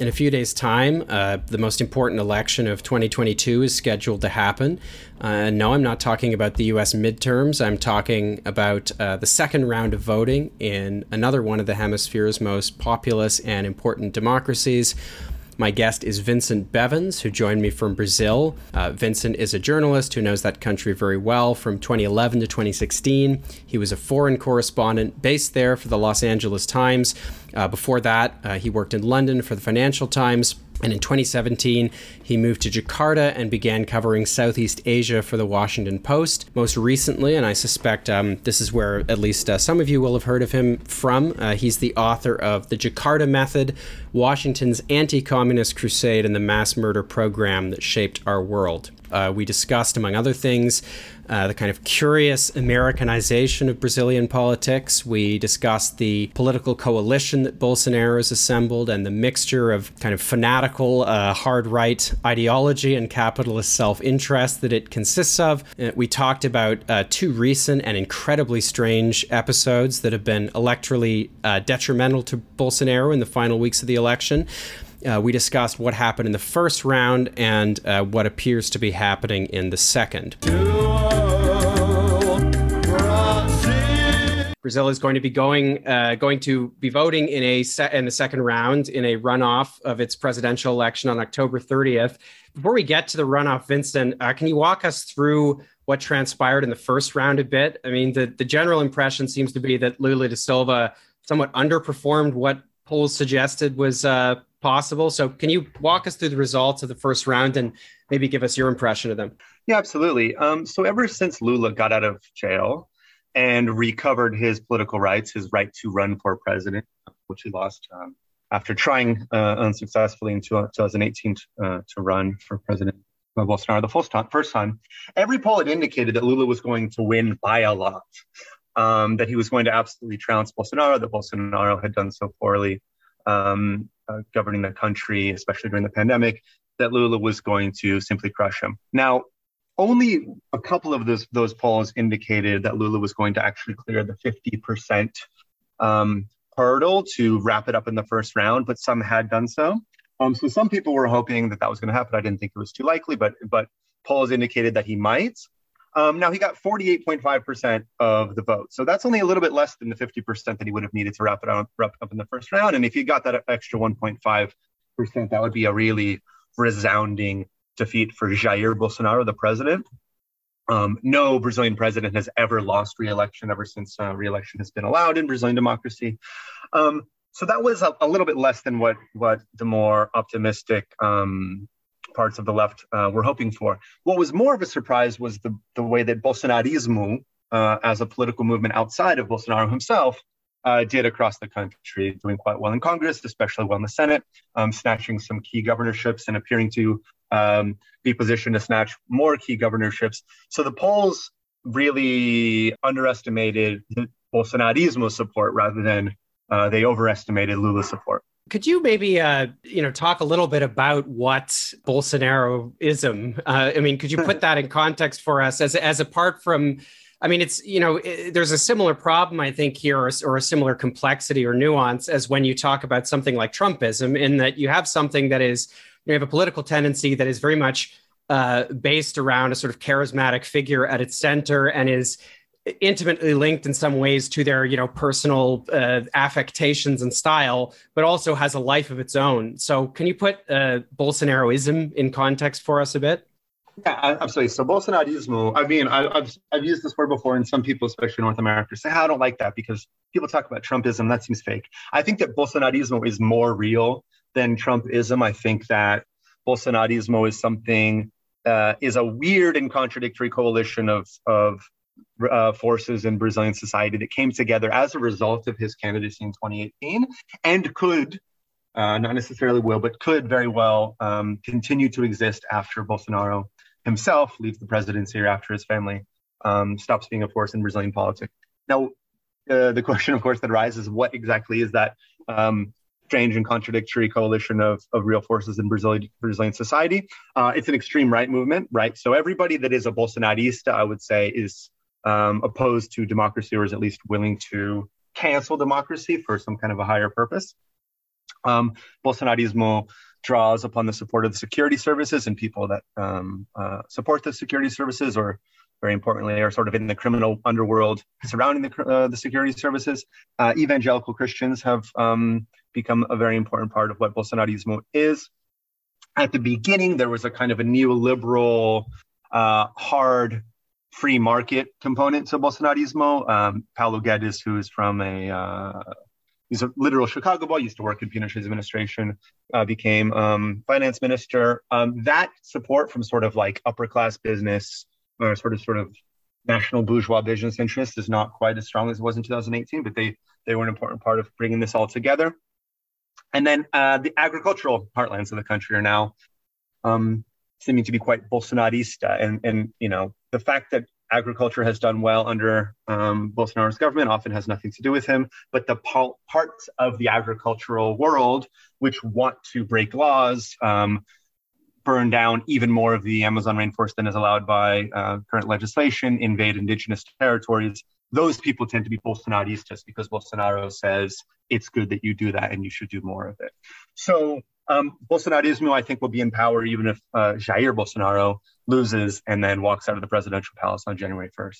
In a few days' time, uh, the most important election of 2022 is scheduled to happen. Uh, no, I'm not talking about the US midterms. I'm talking about uh, the second round of voting in another one of the hemisphere's most populous and important democracies. My guest is Vincent Bevins, who joined me from Brazil. Uh, Vincent is a journalist who knows that country very well. From 2011 to 2016, he was a foreign correspondent based there for the Los Angeles Times. Uh, before that, uh, he worked in London for the Financial Times. And in 2017, he moved to Jakarta and began covering Southeast Asia for the Washington Post. Most recently, and I suspect um, this is where at least uh, some of you will have heard of him from, uh, he's the author of The Jakarta Method Washington's Anti Communist Crusade and the Mass Murder Program That Shaped Our World. Uh, we discussed, among other things, uh, the kind of curious Americanization of Brazilian politics. We discussed the political coalition that Bolsonaro has assembled and the mixture of kind of fanatical uh, hard right ideology and capitalist self interest that it consists of. Uh, we talked about uh, two recent and incredibly strange episodes that have been electorally uh, detrimental to Bolsonaro in the final weeks of the election. Uh, we discussed what happened in the first round and uh, what appears to be happening in the second. Brazil is going to be going uh, going to be voting in a se- in the second round in a runoff of its presidential election on October 30th. Before we get to the runoff, Vincent, uh, can you walk us through what transpired in the first round a bit? I mean, the the general impression seems to be that Lula da Silva somewhat underperformed what polls suggested was uh, possible. So, can you walk us through the results of the first round and maybe give us your impression of them? Yeah, absolutely. Um, so, ever since Lula got out of jail and recovered his political rights, his right to run for president, which he lost um, after trying uh, unsuccessfully in 2018 uh, to run for president. Bolsonaro the first time, first time, every poll had indicated that Lula was going to win by a lot, um, that he was going to absolutely trounce Bolsonaro, that Bolsonaro had done so poorly um, uh, governing the country, especially during the pandemic, that Lula was going to simply crush him. Now, only a couple of those, those polls indicated that Lula was going to actually clear the 50% um, hurdle to wrap it up in the first round, but some had done so. Um, so some people were hoping that that was going to happen. I didn't think it was too likely, but but polls indicated that he might. Um, now he got 48.5% of the vote. So that's only a little bit less than the 50% that he would have needed to wrap it up, wrap up in the first round. And if he got that extra 1.5%, that would be a really resounding defeat for Jair Bolsonaro, the president. Um, no Brazilian president has ever lost re-election ever since uh, re-election has been allowed in Brazilian democracy. Um, so that was a, a, little bit less than what what the more optimistic um, parts of the left uh, were hoping for. What was more of a surprise was the, the way that Bolsonarismo, uh, as a political movement outside of Bolsonaro himself, uh, did across the country, doing quite well in Congress, especially well in the Senate, um, snatching some key governorships and appearing to um, be positioned to snatch more key governorships. So the polls really underestimated Bolsonarismo support rather than uh, they overestimated Lula's support. Could you maybe, uh, you know, talk a little bit about what Bolsonaroism? Uh, I mean, could you put that in context for us, as as apart from? I mean, it's you know, there's a similar problem I think here, or, or a similar complexity or nuance as when you talk about something like Trumpism, in that you have something that is, you, you have a political tendency that is very much uh, based around a sort of charismatic figure at its center and is intimately linked in some ways to their you know personal uh, affectations and style but also has a life of its own. So can you put uh, bolsonaroism in context for us a bit? Yeah absolutely. So bolsonarismo i mean I, have I've used this word before and some people especially in north america say i don't like that because people talk about trumpism. That seems fake. I think that bolsonarismo is more real than trumpism. I think that bolsonarismo is something uh, is a weird and contradictory coalition of of uh, forces in Brazilian society that came together as a result of his candidacy in 2018 and could, uh, not necessarily will, but could very well um, continue to exist after Bolsonaro himself leaves the presidency or after his family um, stops being a force in Brazilian politics. Now, uh, the question, of course, that arises what exactly is that um, strange and contradictory coalition of, of real forces in Brazilian, Brazilian society? Uh, it's an extreme right movement, right? So everybody that is a Bolsonarista, I would say, is um, opposed to democracy or is at least willing to cancel democracy for some kind of a higher purpose. Um, Bolsonarismo draws upon the support of the security services and people that um, uh, support the security services, or very importantly, are sort of in the criminal underworld surrounding the, uh, the security services. Uh, evangelical Christians have um, become a very important part of what Bolsonarismo is. At the beginning, there was a kind of a neoliberal, uh, hard free market component to Bolsonarismo. Um, Paulo Guedes, who is from a uh, he's a literal Chicago boy, used to work in Pinochet's administration, uh, became um, finance minister. Um, that support from sort of like upper class business or sort of sort of national bourgeois business interests is not quite as strong as it was in 2018, but they they were an important part of bringing this all together. And then uh, the agricultural heartlands of the country are now um, seeming to be quite Bolsonarista, and and you know the fact that agriculture has done well under um, Bolsonaro's government often has nothing to do with him, but the parts of the agricultural world which want to break laws, um, burn down even more of the Amazon rainforest than is allowed by uh, current legislation, invade indigenous territories. Those people tend to be Bolsonaristas because Bolsonaro says it's good that you do that and you should do more of it. So um, Bolsonarismo, I think, will be in power even if uh, Jair Bolsonaro loses and then walks out of the presidential palace on January 1st.